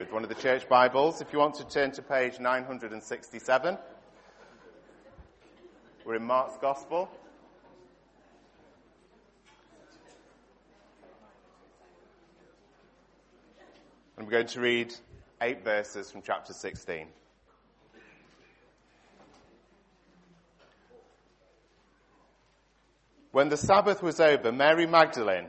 with one of the church Bibles. If you want to turn to page 967, we're in Mark's Gospel. And we're going to read eight verses from chapter 16. When the Sabbath was over, Mary Magdalene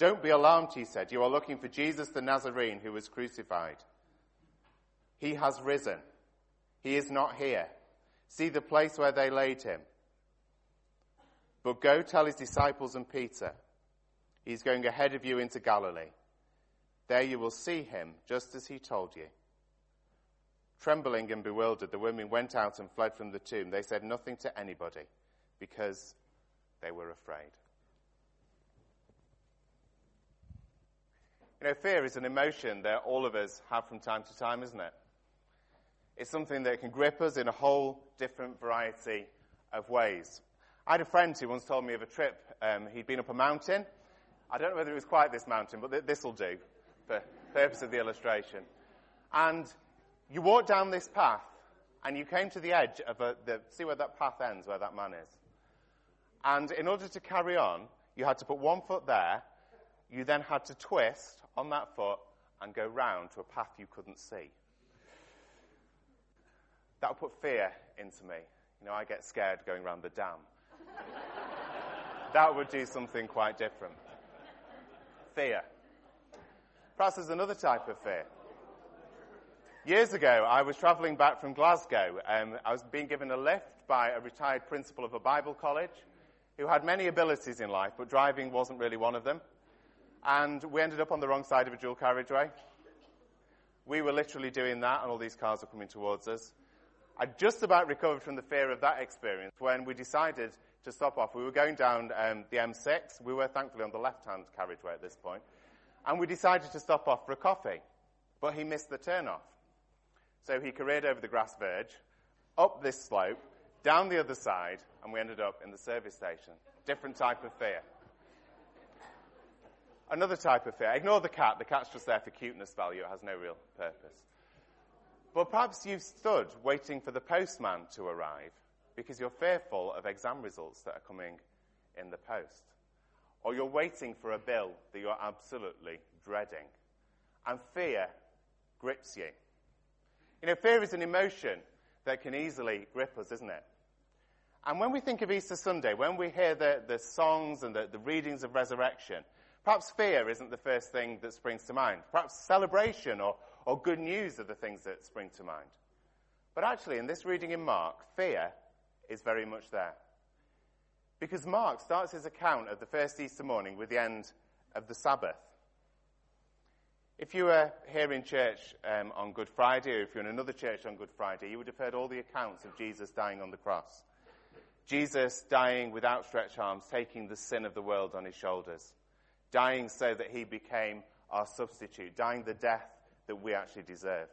Don't be alarmed, he said. You are looking for Jesus the Nazarene who was crucified. He has risen. He is not here. See the place where they laid him. But go tell his disciples and Peter, he's going ahead of you into Galilee. There you will see him, just as he told you. Trembling and bewildered, the women went out and fled from the tomb. They said nothing to anybody because they were afraid. You know, fear is an emotion that all of us have from time to time, isn't it? It's something that can grip us in a whole different variety of ways. I had a friend who once told me of a trip. Um, he'd been up a mountain. I don't know whether it was quite this mountain, but th- this will do for the purpose of the illustration. And you walked down this path, and you came to the edge of a, the, see where that path ends, where that man is. And in order to carry on, you had to put one foot there. You then had to twist on that foot and go round to a path you couldn't see. That would put fear into me. You know, I get scared going round the dam. that would do something quite different. Fear. Perhaps there's another type of fear. Years ago, I was travelling back from Glasgow. Um, I was being given a lift by a retired principal of a Bible college who had many abilities in life, but driving wasn't really one of them and we ended up on the wrong side of a dual carriageway. We were literally doing that, and all these cars were coming towards us. I just about recovered from the fear of that experience when we decided to stop off. We were going down um, the M6. We were thankfully on the left-hand carriageway at this point, and we decided to stop off for a coffee. But he missed the turn-off, so he careered over the grass verge, up this slope, down the other side, and we ended up in the service station. Different type of fear. Another type of fear. Ignore the cat. The cat's just there for cuteness value. It has no real purpose. But perhaps you've stood waiting for the postman to arrive because you're fearful of exam results that are coming in the post. Or you're waiting for a bill that you're absolutely dreading. And fear grips you. You know, fear is an emotion that can easily grip us, isn't it? And when we think of Easter Sunday, when we hear the, the songs and the, the readings of resurrection, Perhaps fear isn't the first thing that springs to mind. Perhaps celebration or, or good news are the things that spring to mind. But actually, in this reading in Mark, fear is very much there. Because Mark starts his account of the first Easter morning with the end of the Sabbath. If you were here in church um, on Good Friday, or if you're in another church on Good Friday, you would have heard all the accounts of Jesus dying on the cross. Jesus dying with outstretched arms, taking the sin of the world on his shoulders dying so that he became our substitute, dying the death that we actually deserve.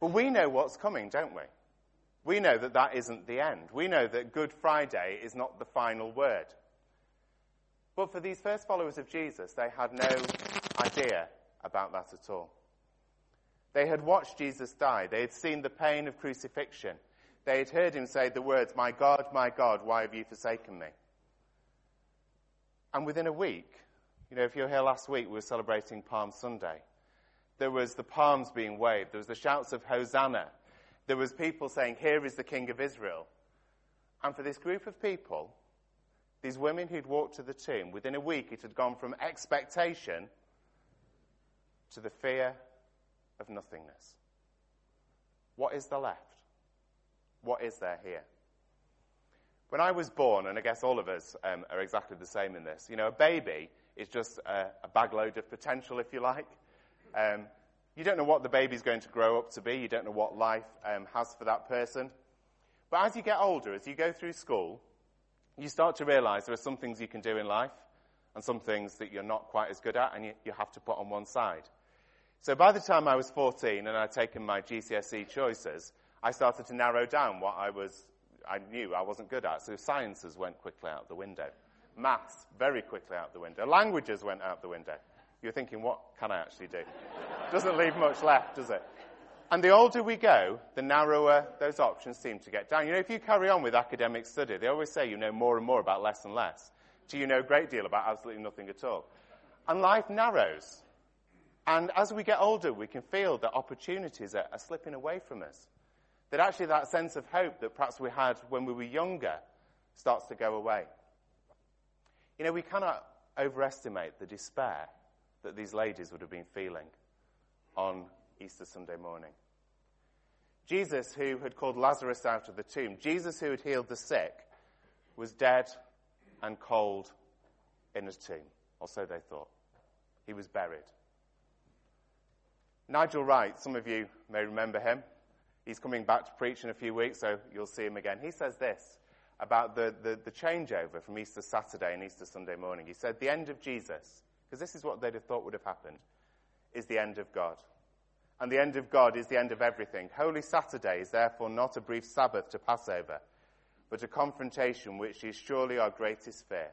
But we know what's coming, don't we? We know that that isn't the end. We know that Good Friday is not the final word. But for these first followers of Jesus, they had no idea about that at all. They had watched Jesus die. They had seen the pain of crucifixion. They had heard him say the words, My God, my God, why have you forsaken me? And within a week, you know, if you were here last week, we were celebrating Palm Sunday. There was the palms being waved. There was the shouts of Hosanna. There was people saying, here is the King of Israel. And for this group of people, these women who'd walked to the tomb, within a week it had gone from expectation to the fear of nothingness. What is there left? What is there here? When I was born, and I guess all of us um, are exactly the same in this, you know, a baby is just a, a bagload of potential, if you like. Um, you don't know what the baby's going to grow up to be. You don't know what life um, has for that person. But as you get older, as you go through school, you start to realize there are some things you can do in life and some things that you're not quite as good at and you, you have to put on one side. So by the time I was 14 and I'd taken my GCSE choices, I started to narrow down what I was, I knew I wasn't good at. So sciences went quickly out the window. Maths, very quickly out the window. Languages went out the window. You're thinking, what can I actually do? Doesn't leave much left, does it? And the older we go, the narrower those options seem to get down. You know, if you carry on with academic study, they always say you know more and more about less and less. Do you know a great deal about absolutely nothing at all? And life narrows. And as we get older, we can feel that opportunities are, are slipping away from us. That actually that sense of hope that perhaps we had when we were younger starts to go away. You know, we cannot overestimate the despair that these ladies would have been feeling on Easter Sunday morning. Jesus, who had called Lazarus out of the tomb, Jesus, who had healed the sick, was dead and cold in a tomb, or so they thought. He was buried. Nigel Wright, some of you may remember him. He's coming back to preach in a few weeks, so you'll see him again. He says this about the, the, the changeover from Easter Saturday and Easter Sunday morning. He said, The end of Jesus, because this is what they'd have thought would have happened, is the end of God. And the end of God is the end of everything. Holy Saturday is therefore not a brief Sabbath to Passover, but a confrontation which is surely our greatest fear.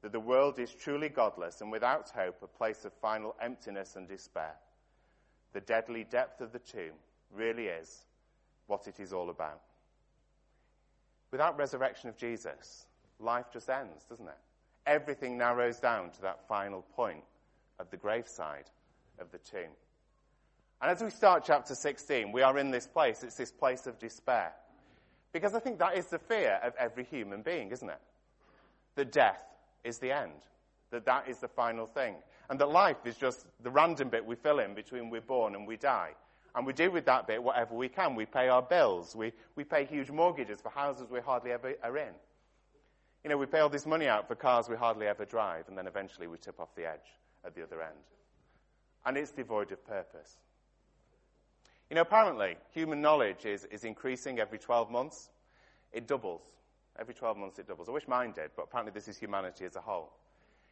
That the world is truly godless and without hope, a place of final emptiness and despair. The deadly depth of the tomb really is what it is all about. Without resurrection of Jesus, life just ends, doesn't it? Everything narrows down to that final point of the graveside of the tomb. And as we start chapter 16, we are in this place. It's this place of despair. Because I think that is the fear of every human being, isn't it? That death is the end. That that is the final thing. And that life is just the random bit we fill in between we're born and we die. And we do with that bit whatever we can. We pay our bills. We, we pay huge mortgages for houses we hardly ever are in. You know, we pay all this money out for cars we hardly ever drive, and then eventually we tip off the edge at the other end. And it's devoid of purpose. You know, apparently, human knowledge is, is increasing every 12 months. It doubles. Every 12 months it doubles. I wish mine did, but apparently this is humanity as a whole.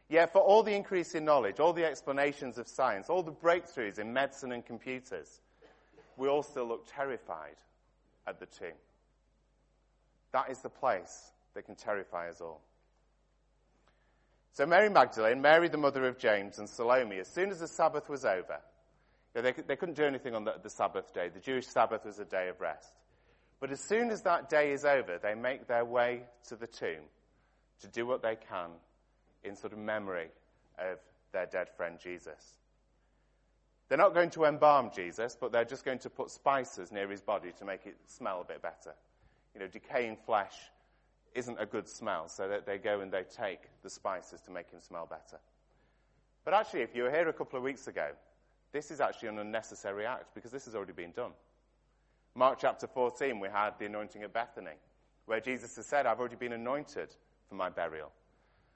Yet, for all the increase in knowledge, all the explanations of science, all the breakthroughs in medicine and computers, we still look terrified at the tomb. That is the place that can terrify us all. So, Mary Magdalene, Mary the mother of James, and Salome, as soon as the Sabbath was over, they, they couldn't do anything on the, the Sabbath day. The Jewish Sabbath was a day of rest. But as soon as that day is over, they make their way to the tomb to do what they can in sort of memory of their dead friend Jesus. They're not going to embalm Jesus, but they're just going to put spices near his body to make it smell a bit better. You know, decaying flesh isn't a good smell, so that they go and they take the spices to make him smell better. But actually, if you were here a couple of weeks ago, this is actually an unnecessary act because this has already been done. Mark chapter 14, we had the anointing at Bethany, where Jesus has said, I've already been anointed for my burial.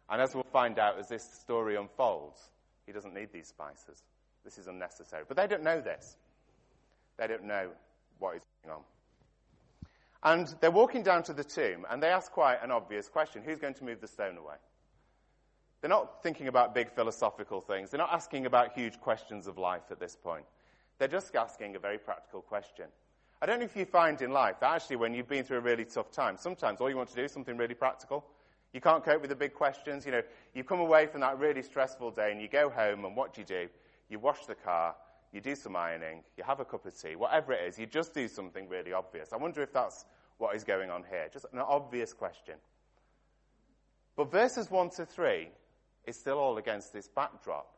And as we'll find out as this story unfolds, he doesn't need these spices. This is unnecessary. But they don't know this. They don't know what is going on. And they're walking down to the tomb, and they ask quite an obvious question Who's going to move the stone away? They're not thinking about big philosophical things. They're not asking about huge questions of life at this point. They're just asking a very practical question. I don't know if you find in life that actually when you've been through a really tough time, sometimes all you want to do is something really practical. You can't cope with the big questions. You know, you come away from that really stressful day and you go home and what do you do? You wash the car, you do some ironing, you have a cup of tea, whatever it is, you just do something really obvious. I wonder if that's what is going on here. Just an obvious question. But verses 1 to 3 is still all against this backdrop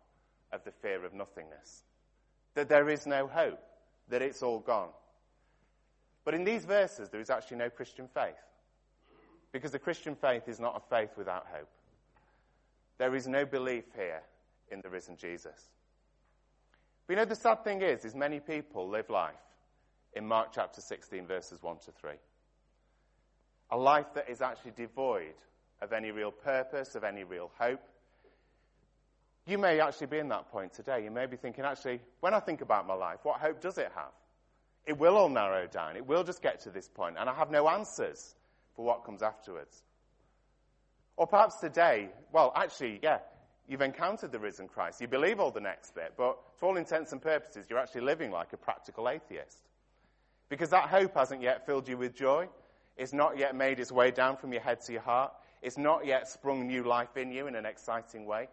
of the fear of nothingness. That there is no hope, that it's all gone. But in these verses, there is actually no Christian faith. Because the Christian faith is not a faith without hope. There is no belief here in the risen Jesus. But you know, the sad thing is, is many people live life in Mark chapter 16, verses 1 to 3. A life that is actually devoid of any real purpose, of any real hope, You may actually be in that point today. You may be thinking, actually, when I think about my life, what hope does it have? It will all narrow down. It will just get to this point, and I have no answers for what comes afterwards. Or perhaps today, well, actually, yeah, you've encountered the risen Christ. You believe all the next bit, but to all intents and purposes, you're actually living like a practical atheist. Because that hope hasn't yet filled you with joy. It's not yet made its way down from your head to your heart. It's not yet sprung new life in you in an exciting way.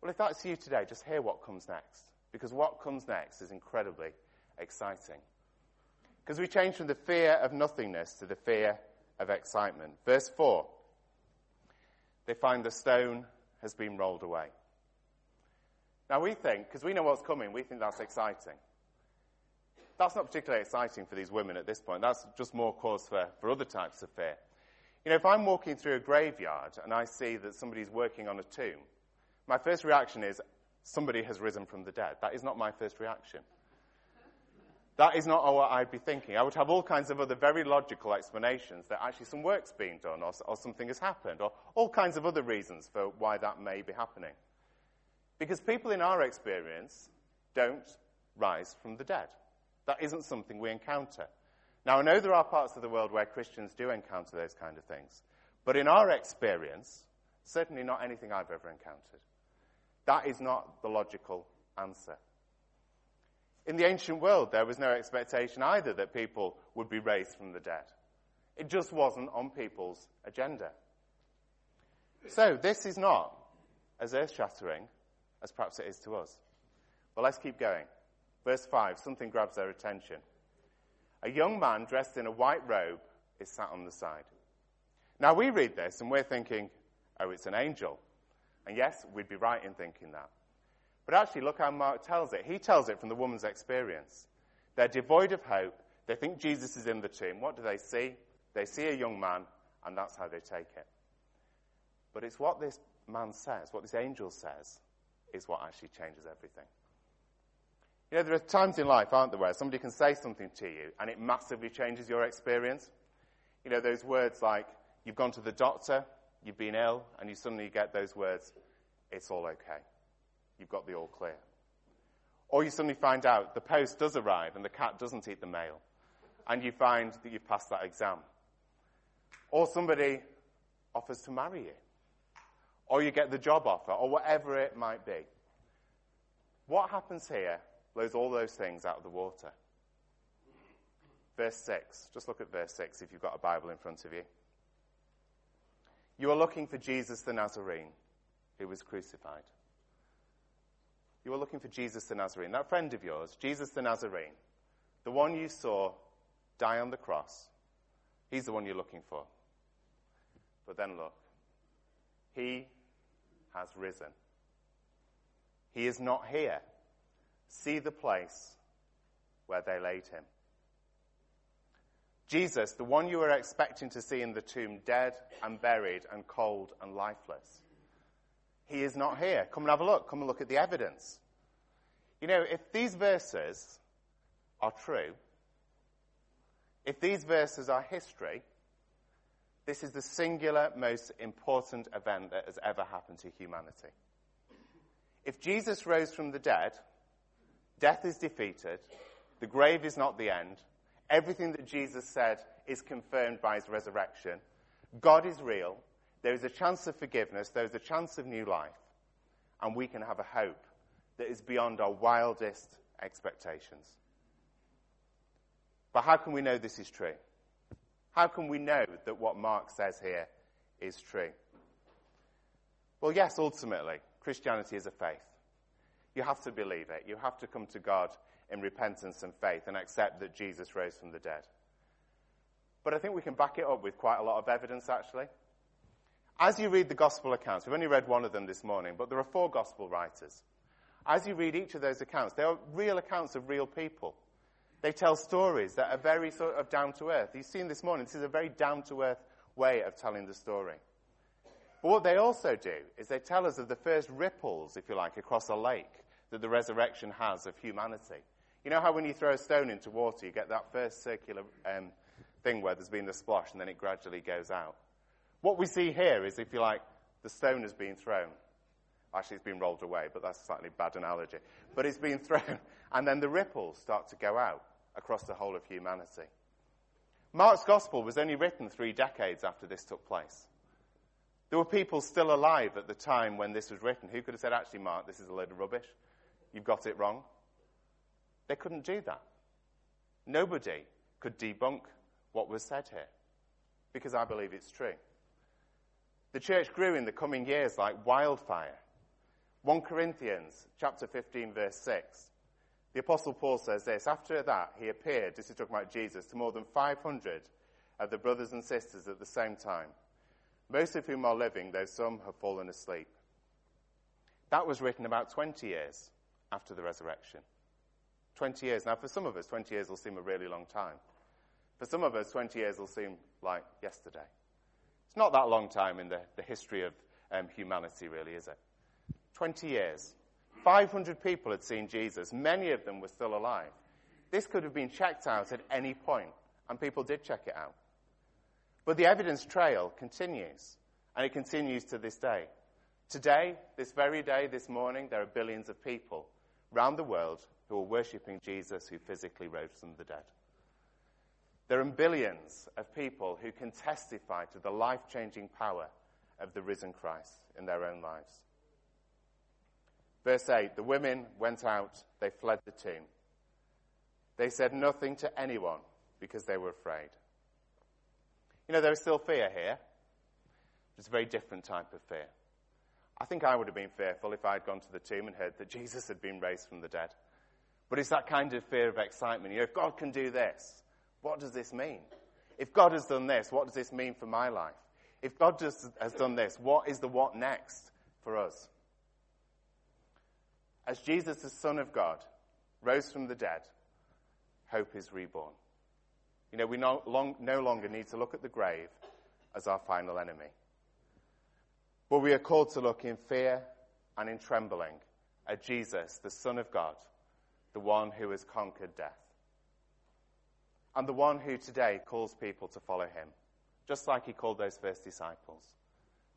Well, if that's you today, just hear what comes next. Because what comes next is incredibly exciting. Because we change from the fear of nothingness to the fear of excitement. Verse 4 they find the stone has been rolled away. Now we think, because we know what's coming, we think that's exciting. That's not particularly exciting for these women at this point. That's just more cause for, for other types of fear. You know, if I'm walking through a graveyard and I see that somebody's working on a tomb, my first reaction is, somebody has risen from the dead. That is not my first reaction. That is not what I'd be thinking. I would have all kinds of other very logical explanations that actually some work's being done or, or something has happened or all kinds of other reasons for why that may be happening. Because people in our experience don't rise from the dead. That isn't something we encounter. Now, I know there are parts of the world where Christians do encounter those kind of things, but in our experience, certainly not anything I've ever encountered. That is not the logical answer. In the ancient world, there was no expectation either that people would be raised from the dead. It just wasn't on people's agenda. So, this is not as earth shattering as perhaps it is to us. Well, let's keep going. Verse 5 something grabs their attention. A young man dressed in a white robe is sat on the side. Now, we read this and we're thinking, oh, it's an angel. And yes, we'd be right in thinking that. But actually, look how Mark tells it. He tells it from the woman's experience. They're devoid of hope. They think Jesus is in the tomb. What do they see? They see a young man, and that's how they take it. But it's what this man says, what this angel says, is what actually changes everything. You know, there are times in life, aren't there, where somebody can say something to you and it massively changes your experience. You know, those words like, you've gone to the doctor, you've been ill, and you suddenly get those words, it's all okay you've got the all clear. Or you suddenly find out the post does arrive and the cat doesn't eat the mail, and you find that you've passed that exam. Or somebody offers to marry you, or you get the job offer, or whatever it might be. What happens here blows all those things out of the water. Verse 6. Just look at verse 6 if you've got a Bible in front of you. You are looking for Jesus the Nazarene who was crucified. You were looking for Jesus the Nazarene, that friend of yours, Jesus the Nazarene, the one you saw die on the cross. He's the one you're looking for. But then look, he has risen. He is not here. See the place where they laid him. Jesus, the one you were expecting to see in the tomb, dead and buried and cold and lifeless, he is not here. Come and have a look. Come and look at the evidence. You know, if these verses are true, if these verses are history, this is the singular most important event that has ever happened to humanity. If Jesus rose from the dead, death is defeated, the grave is not the end, everything that Jesus said is confirmed by his resurrection, God is real, there is a chance of forgiveness. There is a chance of new life. And we can have a hope that is beyond our wildest expectations. But how can we know this is true? How can we know that what Mark says here is true? Well, yes, ultimately, Christianity is a faith. You have to believe it. You have to come to God in repentance and faith and accept that Jesus rose from the dead. But I think we can back it up with quite a lot of evidence, actually. As you read the gospel accounts, we've only read one of them this morning, but there are four gospel writers. As you read each of those accounts, they are real accounts of real people. They tell stories that are very sort of down to earth. You've seen this morning, this is a very down to earth way of telling the story. But what they also do is they tell us of the first ripples, if you like, across a lake that the resurrection has of humanity. You know how when you throw a stone into water, you get that first circular um, thing where there's been the splosh and then it gradually goes out? What we see here is, if you like, the stone has been thrown. Actually, it's been rolled away, but that's a slightly bad analogy. But it's been thrown, and then the ripples start to go out across the whole of humanity. Mark's gospel was only written three decades after this took place. There were people still alive at the time when this was written who could have said, actually, Mark, this is a load of rubbish. You've got it wrong. They couldn't do that. Nobody could debunk what was said here because I believe it's true. The church grew in the coming years like wildfire. 1 Corinthians chapter 15 verse 6. The apostle Paul says this, after that he appeared, this is talking about Jesus, to more than 500 of the brothers and sisters at the same time, most of whom are living, though some have fallen asleep. That was written about 20 years after the resurrection. 20 years. Now, for some of us, 20 years will seem a really long time. For some of us, 20 years will seem like yesterday. It's not that long time in the, the history of um, humanity, really, is it? 20 years. 500 people had seen Jesus. Many of them were still alive. This could have been checked out at any point, and people did check it out. But the evidence trail continues, and it continues to this day. Today, this very day, this morning, there are billions of people around the world who are worshipping Jesus who physically rose from the dead. There are billions of people who can testify to the life changing power of the risen Christ in their own lives. Verse 8 The women went out, they fled the tomb. They said nothing to anyone because they were afraid. You know, there is still fear here. It's a very different type of fear. I think I would have been fearful if I had gone to the tomb and heard that Jesus had been raised from the dead. But it's that kind of fear of excitement. You know, if God can do this, what does this mean? If God has done this, what does this mean for my life? If God just has done this, what is the what next for us? As Jesus, the Son of God, rose from the dead, hope is reborn. You know, we no, long, no longer need to look at the grave as our final enemy. But we are called to look in fear and in trembling at Jesus, the Son of God, the one who has conquered death and the one who today calls people to follow him, just like he called those first disciples,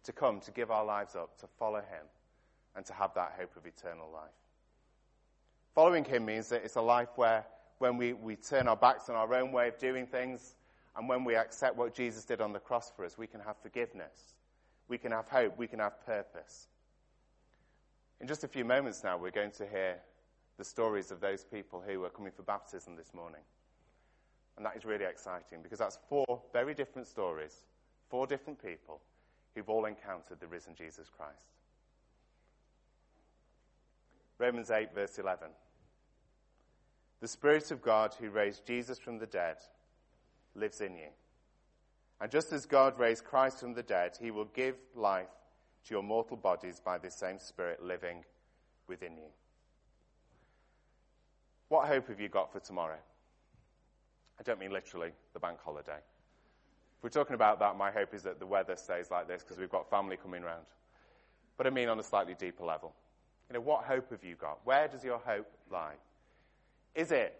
to come, to give our lives up, to follow him, and to have that hope of eternal life. Following him means that it's a life where when we, we turn our backs on our own way of doing things, and when we accept what Jesus did on the cross for us, we can have forgiveness. We can have hope. We can have purpose. In just a few moments now, we're going to hear the stories of those people who are coming for baptism this morning. And that is really exciting because that's four very different stories, four different people who've all encountered the risen Jesus Christ. Romans 8, verse 11. The Spirit of God who raised Jesus from the dead lives in you. And just as God raised Christ from the dead, he will give life to your mortal bodies by this same Spirit living within you. What hope have you got for tomorrow? I don't mean literally the bank holiday. If we're talking about that, my hope is that the weather stays like this because we've got family coming round. But I mean on a slightly deeper level. You know, what hope have you got? Where does your hope lie? Is it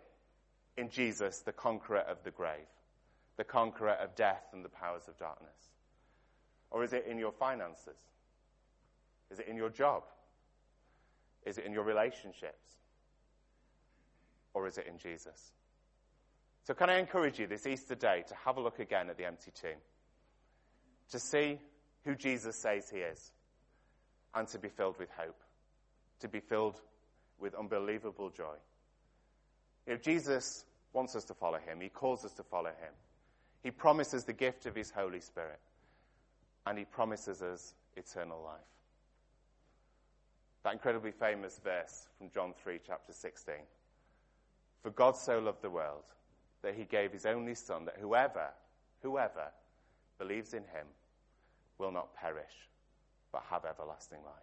in Jesus, the conqueror of the grave, the conqueror of death and the powers of darkness? Or is it in your finances? Is it in your job? Is it in your relationships? Or is it in Jesus? So, can I encourage you this Easter day to have a look again at the empty tomb? To see who Jesus says he is, and to be filled with hope, to be filled with unbelievable joy. If Jesus wants us to follow him, he calls us to follow him. He promises the gift of his Holy Spirit, and he promises us eternal life. That incredibly famous verse from John 3, chapter 16. For God so loved the world that he gave his only son, that whoever, whoever believes in him will not perish, but have everlasting life.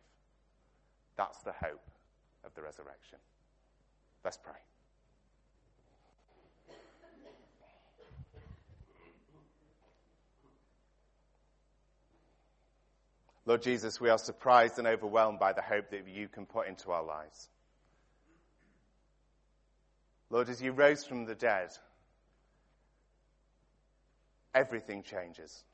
That's the hope of the resurrection. Let's pray. Lord Jesus, we are surprised and overwhelmed by the hope that you can put into our lives. Lord, as you rose from the dead, everything changes.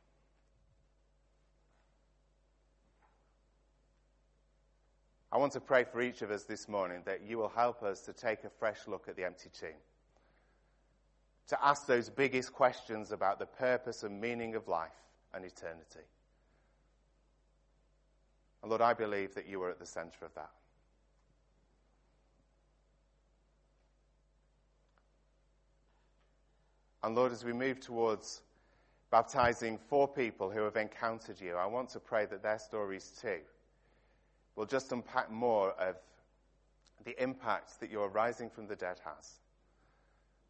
I want to pray for each of us this morning that you will help us to take a fresh look at the empty tomb, to ask those biggest questions about the purpose and meaning of life and eternity. And Lord, I believe that you are at the center of that. And Lord, as we move towards baptizing four people who have encountered you, I want to pray that their stories too will just unpack more of the impact that your rising from the dead has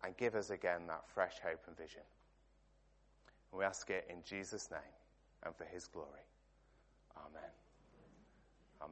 and give us again that fresh hope and vision. We ask it in Jesus' name and for his glory. Amen.